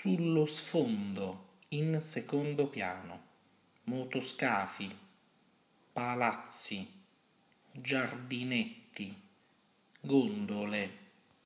sullo sfondo in secondo piano. Motoscafi palazzi giardinetti gondole.